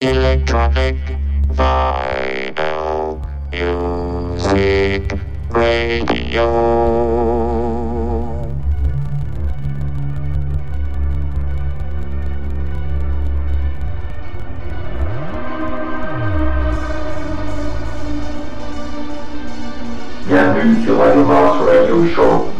Electronic Vinyl Music Radio. Bienvenue sur Radio Mars Radio Show.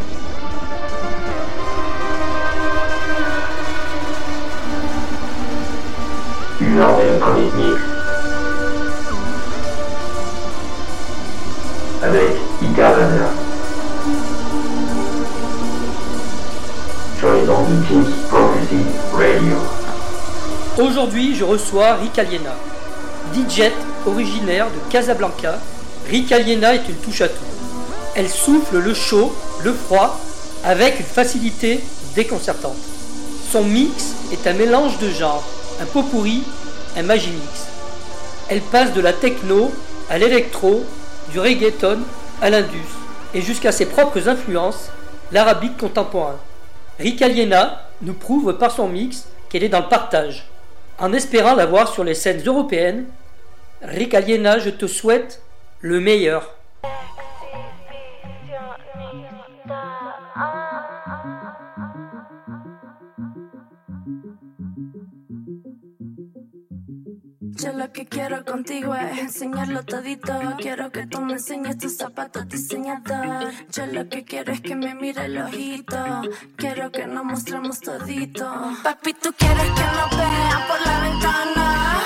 Je reçois Rick Aliena, DJ originaire de Casablanca. Rick Aliena est une touche à tout. Elle souffle le chaud, le froid, avec une facilité déconcertante. Son mix est un mélange de genres, un pot pourri, un magimix. Elle passe de la techno à l'électro, du reggaeton à l'indus, et jusqu'à ses propres influences, l'arabique contemporain. Rick Aliena nous prouve par son mix qu'elle est dans le partage. En espérant la voir sur les scènes européennes, Rick Aliena, je te souhaite le meilleur. Yo lo que quiero contigo es enseñarlo todito. Quiero que tú me enseñes tus zapatos diseñador. Yo lo que quiero es que me mire el ojito. Quiero que nos mostremos todito. Papi, tú quieres que nos vean por la ventana.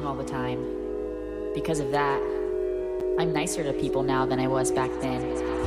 Strong all the time. Because of that, I'm nicer to people now than I was back then.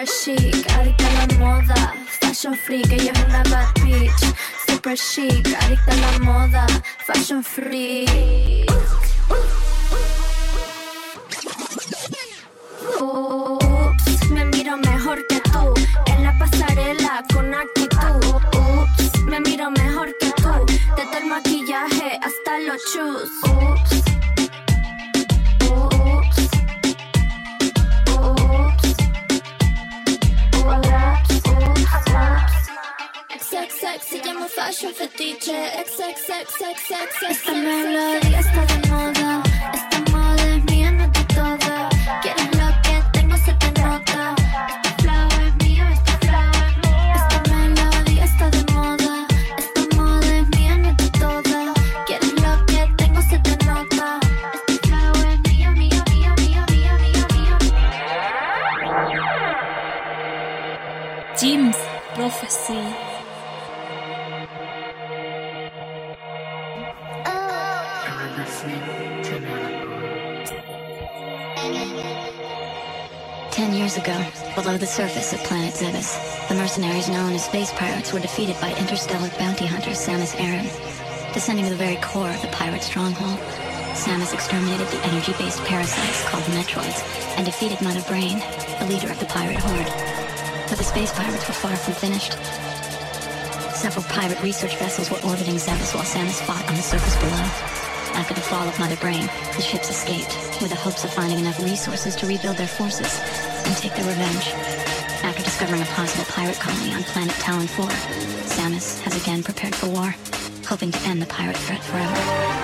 Super chic, adicta a la moda. Fashion freak, ella es una bad bitch, super chic, adicta a la moda. Fashion freak. Ups, me miro mejor que tú en la pasarela con actitud. Ups, me miro mejor que tú desde el maquillaje hasta los shoes. Ups, se llama fashion fetiche. XXXXXX. Esta melodía está de moda. Esta years ago, below the surface of planet Zebes, the mercenaries known as space pirates were defeated by interstellar bounty hunter Samus Aran. Descending to the very core of the pirate stronghold, Samus exterminated the energy-based parasites called Metroids and defeated Mother Brain, the leader of the pirate horde. But the space pirates were far from finished. Several pirate research vessels were orbiting Zebes while Samus fought on the surface below. After the fall of Mother Brain, the ships escaped with the hopes of finding enough resources to rebuild their forces and take their revenge. After discovering a possible pirate colony on planet Tallon 4, Samus has again prepared for war, hoping to end the pirate threat forever.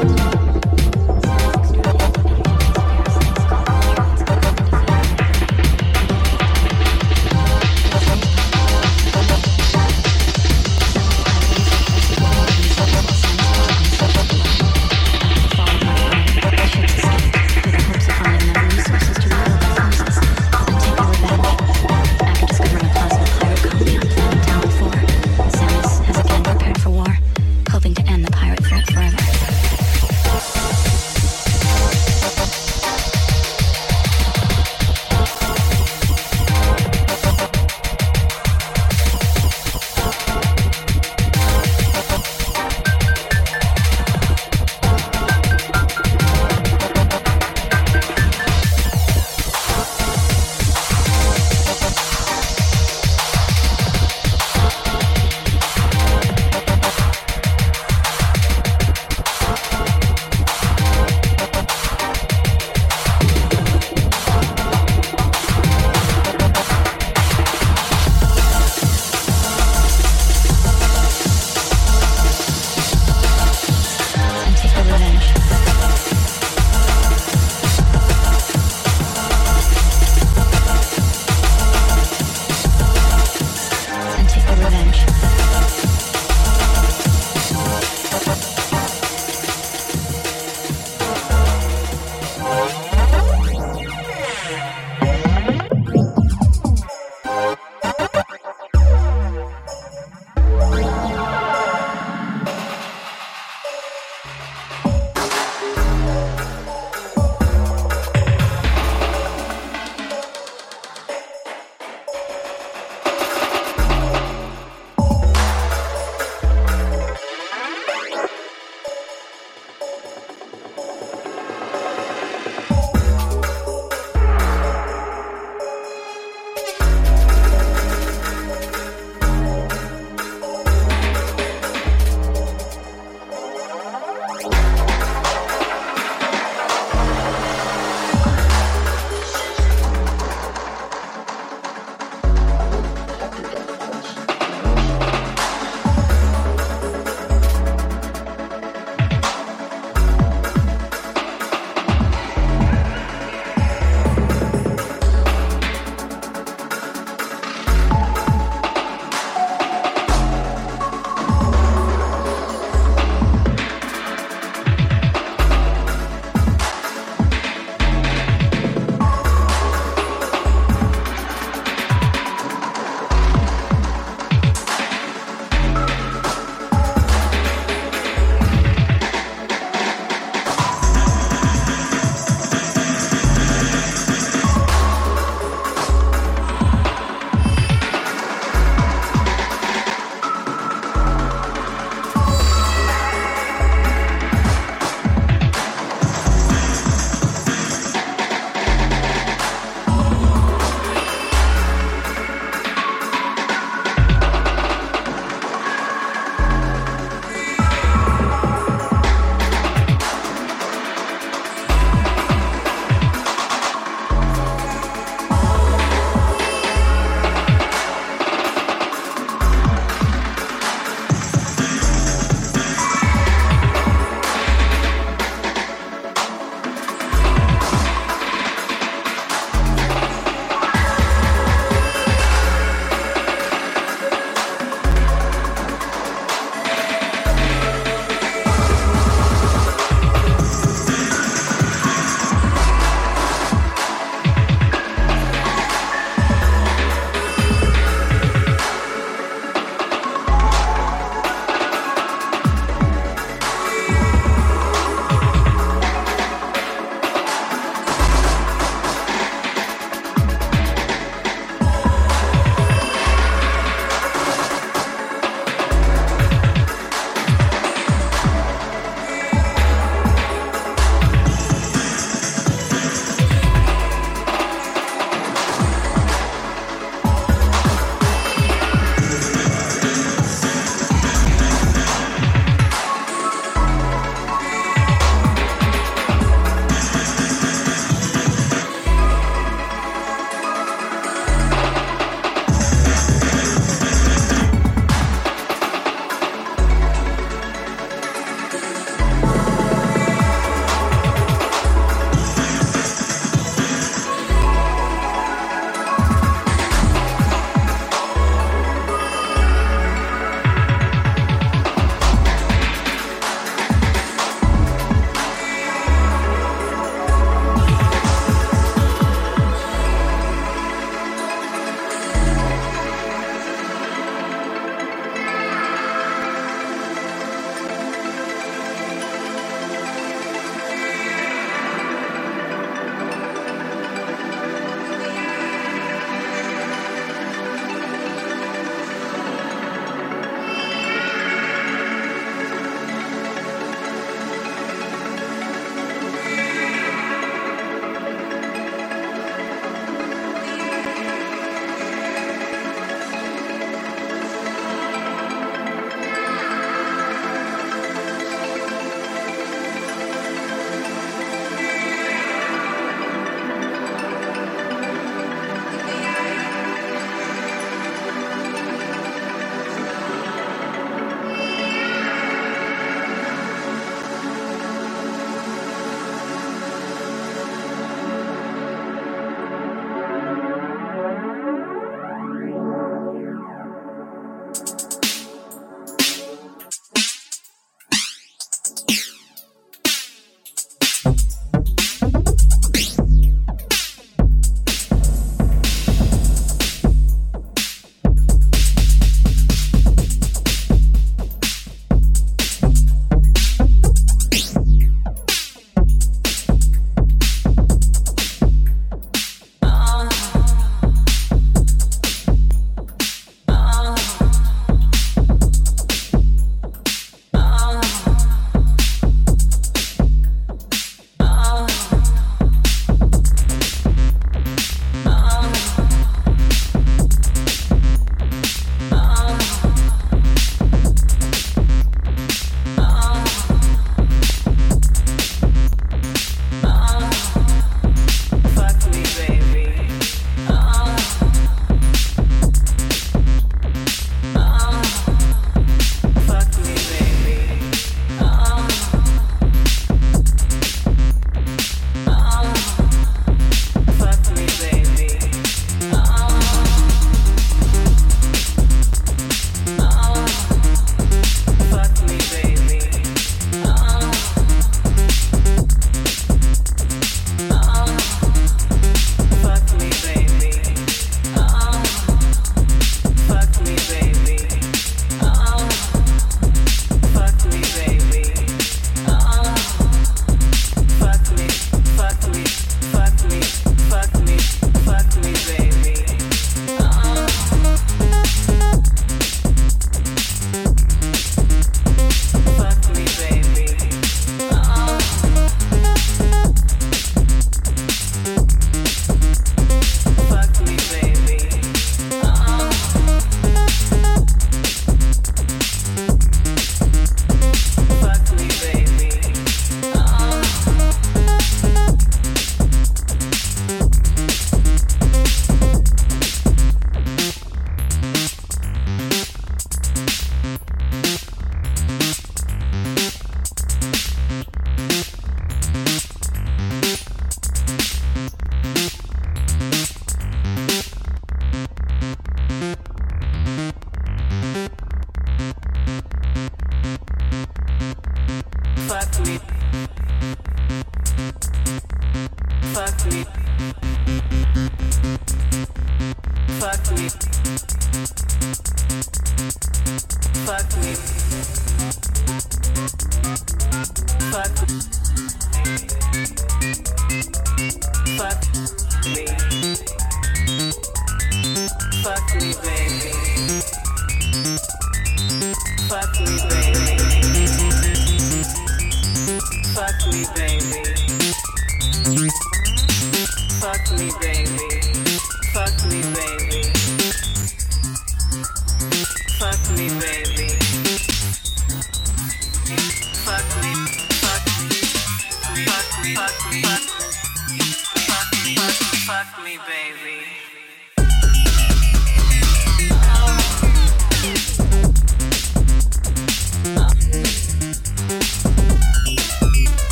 Bye.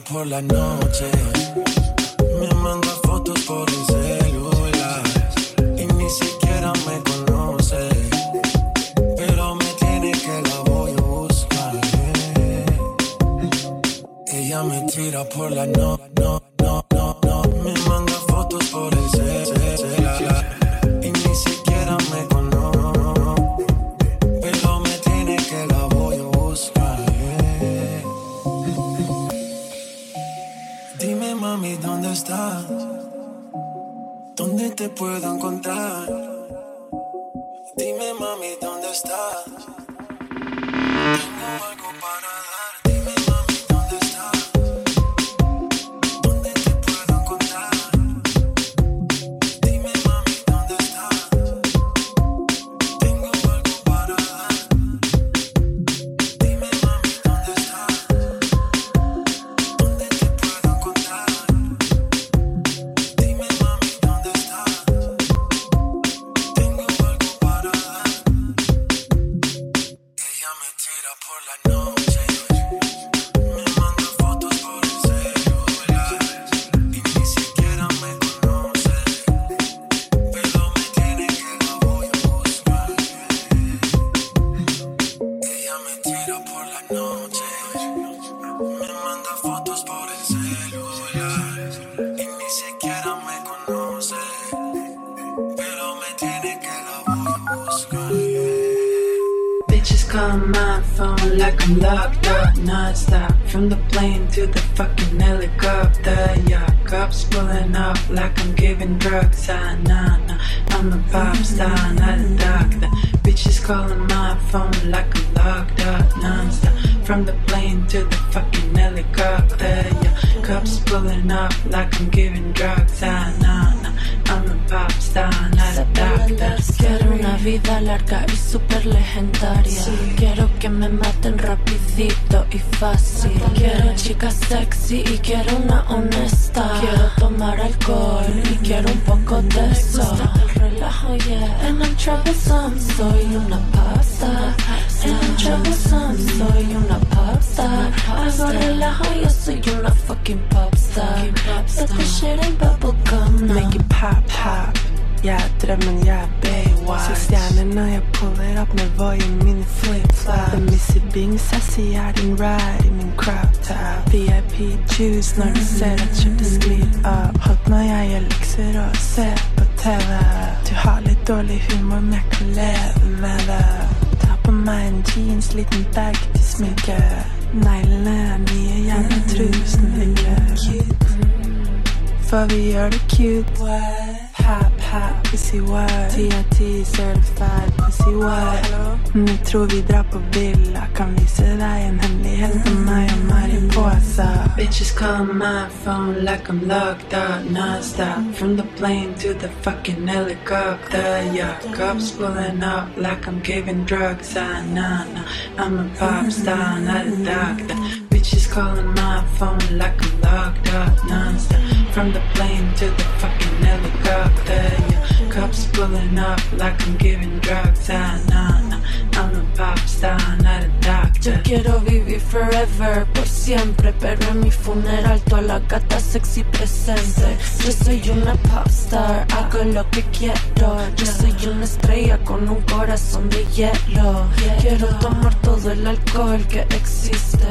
Por la noche. Te puedo encontrar? Dime, mami, ¿dónde estás? Fácil. Quiero chicas sexy y quiero una honesta. Quiero tomar alcohol y quiero un poco de eso. El relajo, yeah. And I'm troublesome, soy una pasta. And I'm troublesome, soy una popstar. Hago relajo, yo soy una fucking popstar. But this shit ain't bubblegum, no. Make it pop, pop Jeg er drømmen, jeg er Baywatch. Ser stjerner når jeg puller opp med vojen min i voie mine flipflaps. missy bing, bings, jeg er din ride i min crowd tab. VIP juice når du ser at kjøttet sklir av. Hot når jeg gjør lekser og ser på TV. Du har litt dårlig humor, men jeg kan leve med det. Ta på meg en jeans, liten bag til sminke. Neglene er nye, gjerne trusen ikke. For vi gjør det cute. Hap, pussy what TNT certified pussy what Nu tror vi drar på villa Kan visa dig en hemlighet om mig och Mariposa Bitches call my phone like I'm locked up non-stop. From the plane to the fucking helicopter Yeah, cops pulling up like I'm giving drugs Ah, nah, nah, I'm a pop star, not a doctor. Bitches calling my phone like I'm locked up non-stop From the plane to the fucking helicopter. Yeah, cops pulling up like I'm giving drugs. Ah, nah, Pop star, Yo quiero vivir forever, por siempre, pero en mi funeral toda la gata sexy presente. Yo soy una popstar, hago lo que quiero. Yo soy una estrella con un corazón de hielo. Quiero tomar todo el alcohol que existe.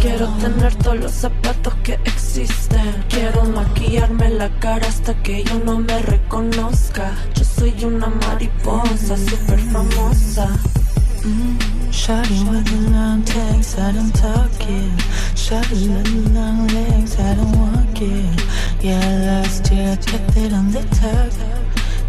Quiero tener todos los zapatos que existen. Quiero maquillarme la cara hasta que yo no me reconozca. Yo soy una mariposa super famosa. Shawty with the long legs, I don't talk it. Shawty with the long legs, I don't walk it. Yeah, last year I kept it on the top.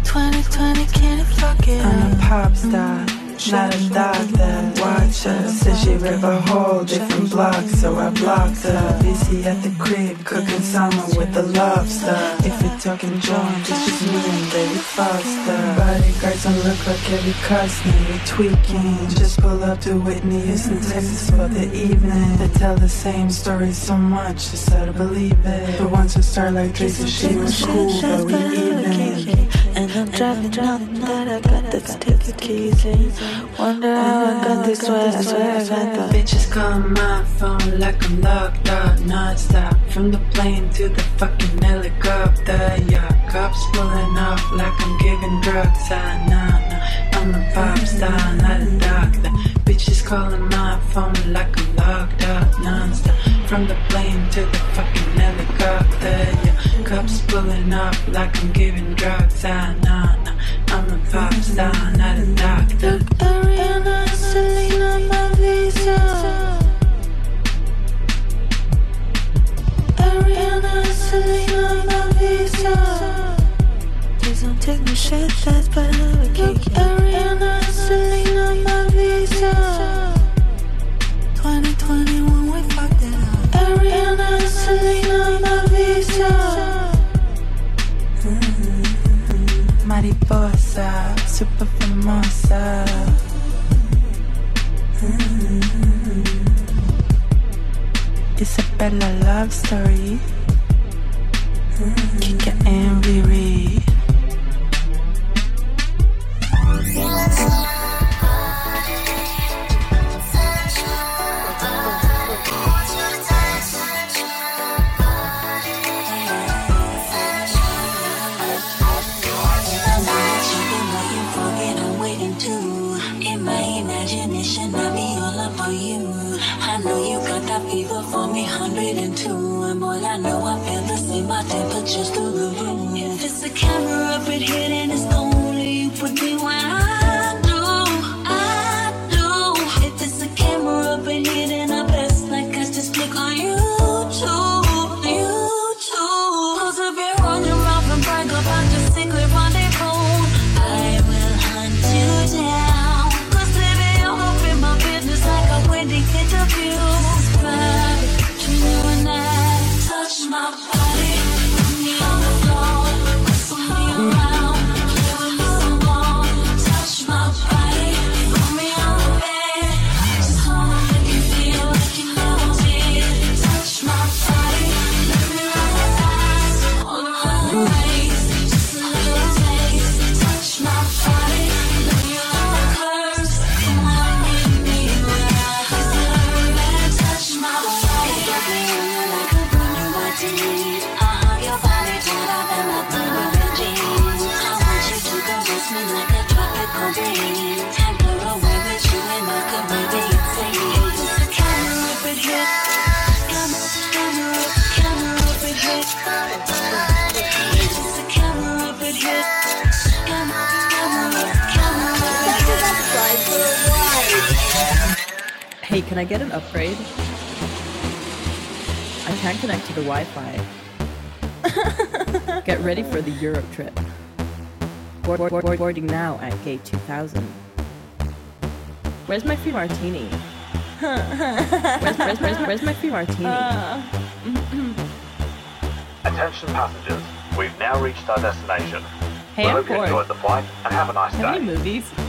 2020, can't fuck it. I'm a pop star. Not a doctor. Watch her, said she rip a whole different block, so I blocked her. Busy at the crib, cooking summer with the lobster. If you're talking joint, it's just me and David Foster. Bodyguards don't look like Kevin Costner, we tweaking. Just pull up to Whitney, Houston, Texas for the evening. They tell the same story so much, it's hard to believe it. The ones who start like Tracy Sheeman's cool, but we even. And I'm driving up that I got the ticket keys in. Wonder how I got this way. I swear I got the Bitches call my phone like I'm locked up non-stop. From the plane to the fucking helicopter Yeah, cops pulling up like I'm giving drugs. Ah, nah, nah, I'm a pop star, not a doctor Bitches calling my phone like I'm locked up non-stop From the plane to the fucking helicopter Yeah, cops pulling up like I'm giving drugs Ah, nah, nah, I'm a pop star, not a doctor Ariana, Selena, my visa. Ariana, Selena, my visa. Please don't take me shit, that's but I would kick it. Ariana, Selena, my visa. 2021, we fucked it up. Ariana, Selena, my visa. Mm-hmm. Mariposa, super famosa. Mm-hmm. Isabella love story. Mm-hmm. Kika and Riri. Camera Hey, can I get an upgrade? I can't connect to the Wi-Fi. Get ready for the Europe trip. Board, board, board, boarding now at gate 2000. Where's my free martini? where's, where's, where's, where's my free martini? Attention passengers, we've now reached our destination. Hey, we I'm hope you enjoyed the flight and have a nice Have day. any movies?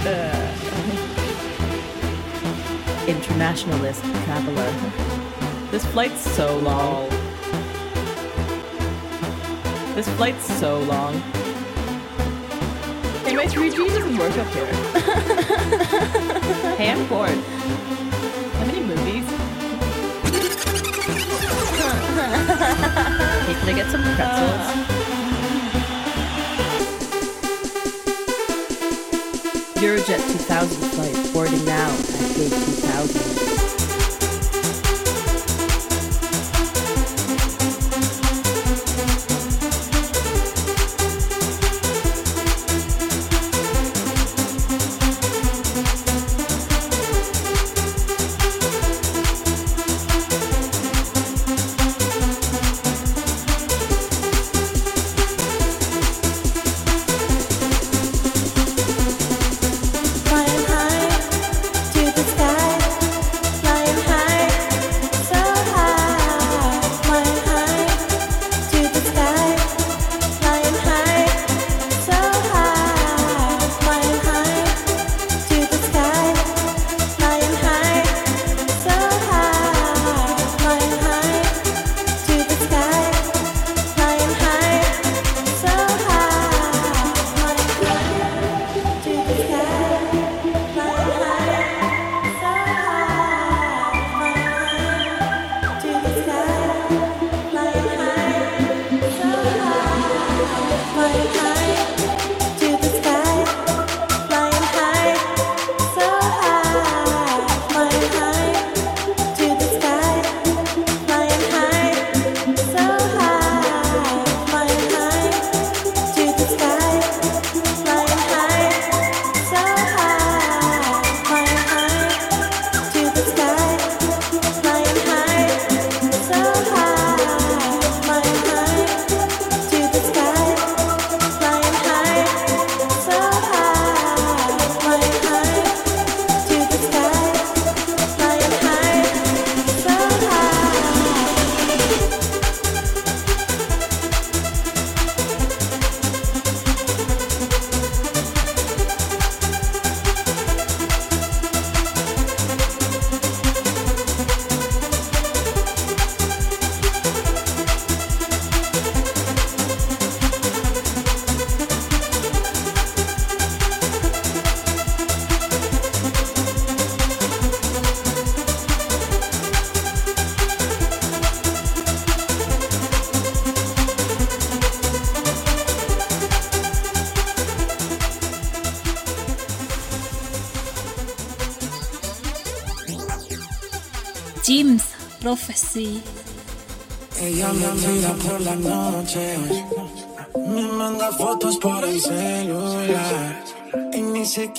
Uh, internationalist traveler. This flight's so long. This flight's so long. Hey, my 3G doesn't work up here. hey, I'm bored. How many movies? hey, can I get some pretzels? Eurojet 2000 flight boarding now at gate 2000.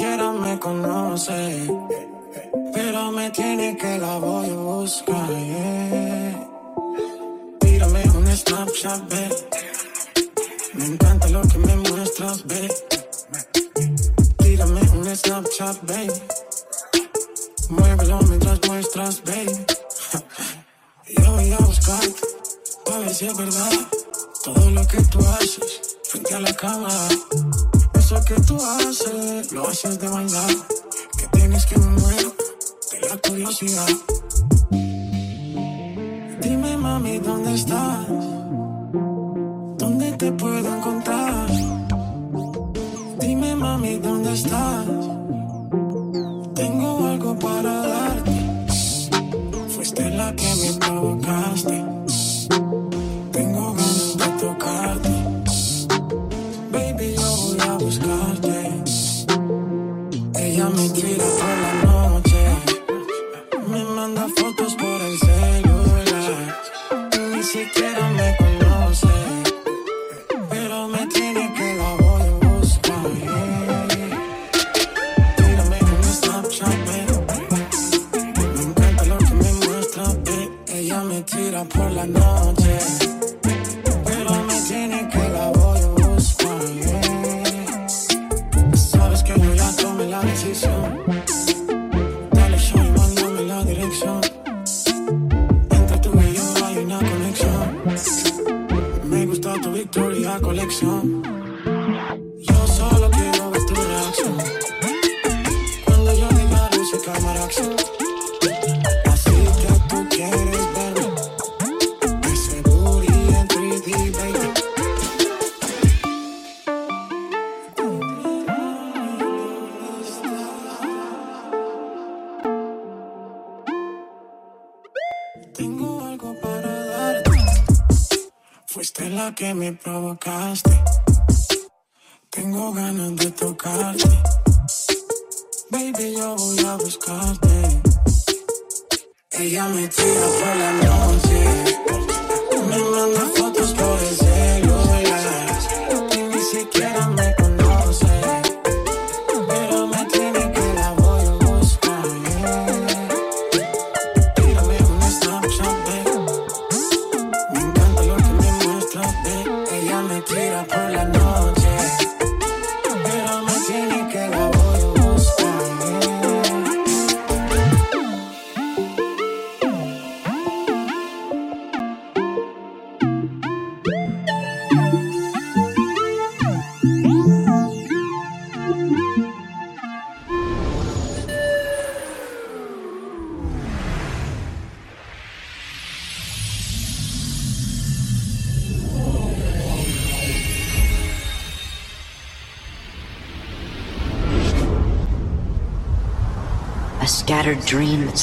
Siquiera me conoce. Pero me tiene que la voy a buscar. yeah. Tírame un Snapchat, ve. Me encanta lo que me muestras, ve. Tírame un Snapchat, baby. Muévelo mientras muestras, baby. Yo voy a buscar, a ver verdad. Todo lo que tú haces frente a la cámara. Eso que tú haces, lo haces de maldad. Que tienes que me muero de la curiosidad. Dime, mami, ¿dónde estás? ¿Dónde te puedo encontrar? Dime, mami, ¿dónde estás? Que me provocaste. Tengo ganas de tocarte. Baby, yo voy a buscarte. Ella me tira por la noche. Me manda fotos por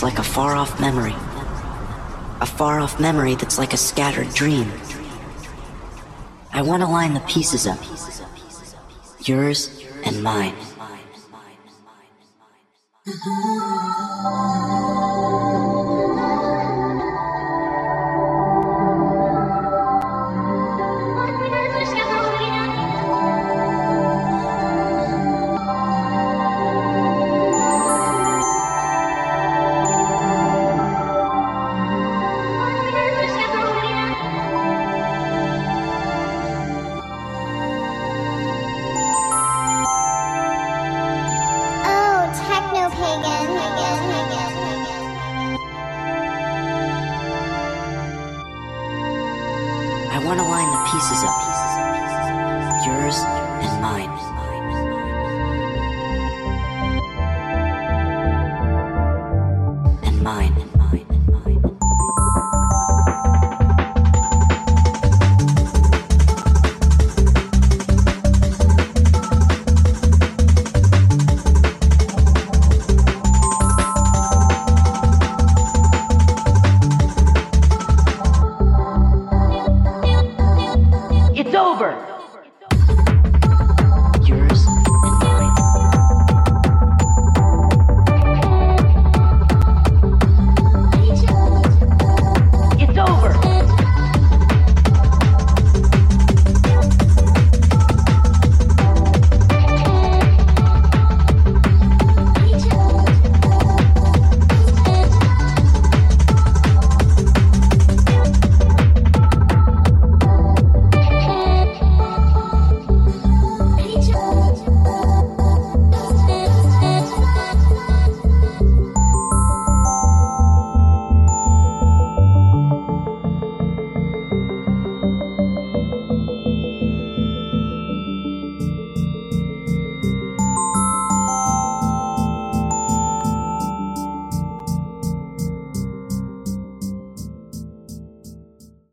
like a far off memory. A far off memory that's like a scattered dream. I want to line the pieces up. Yours and mine.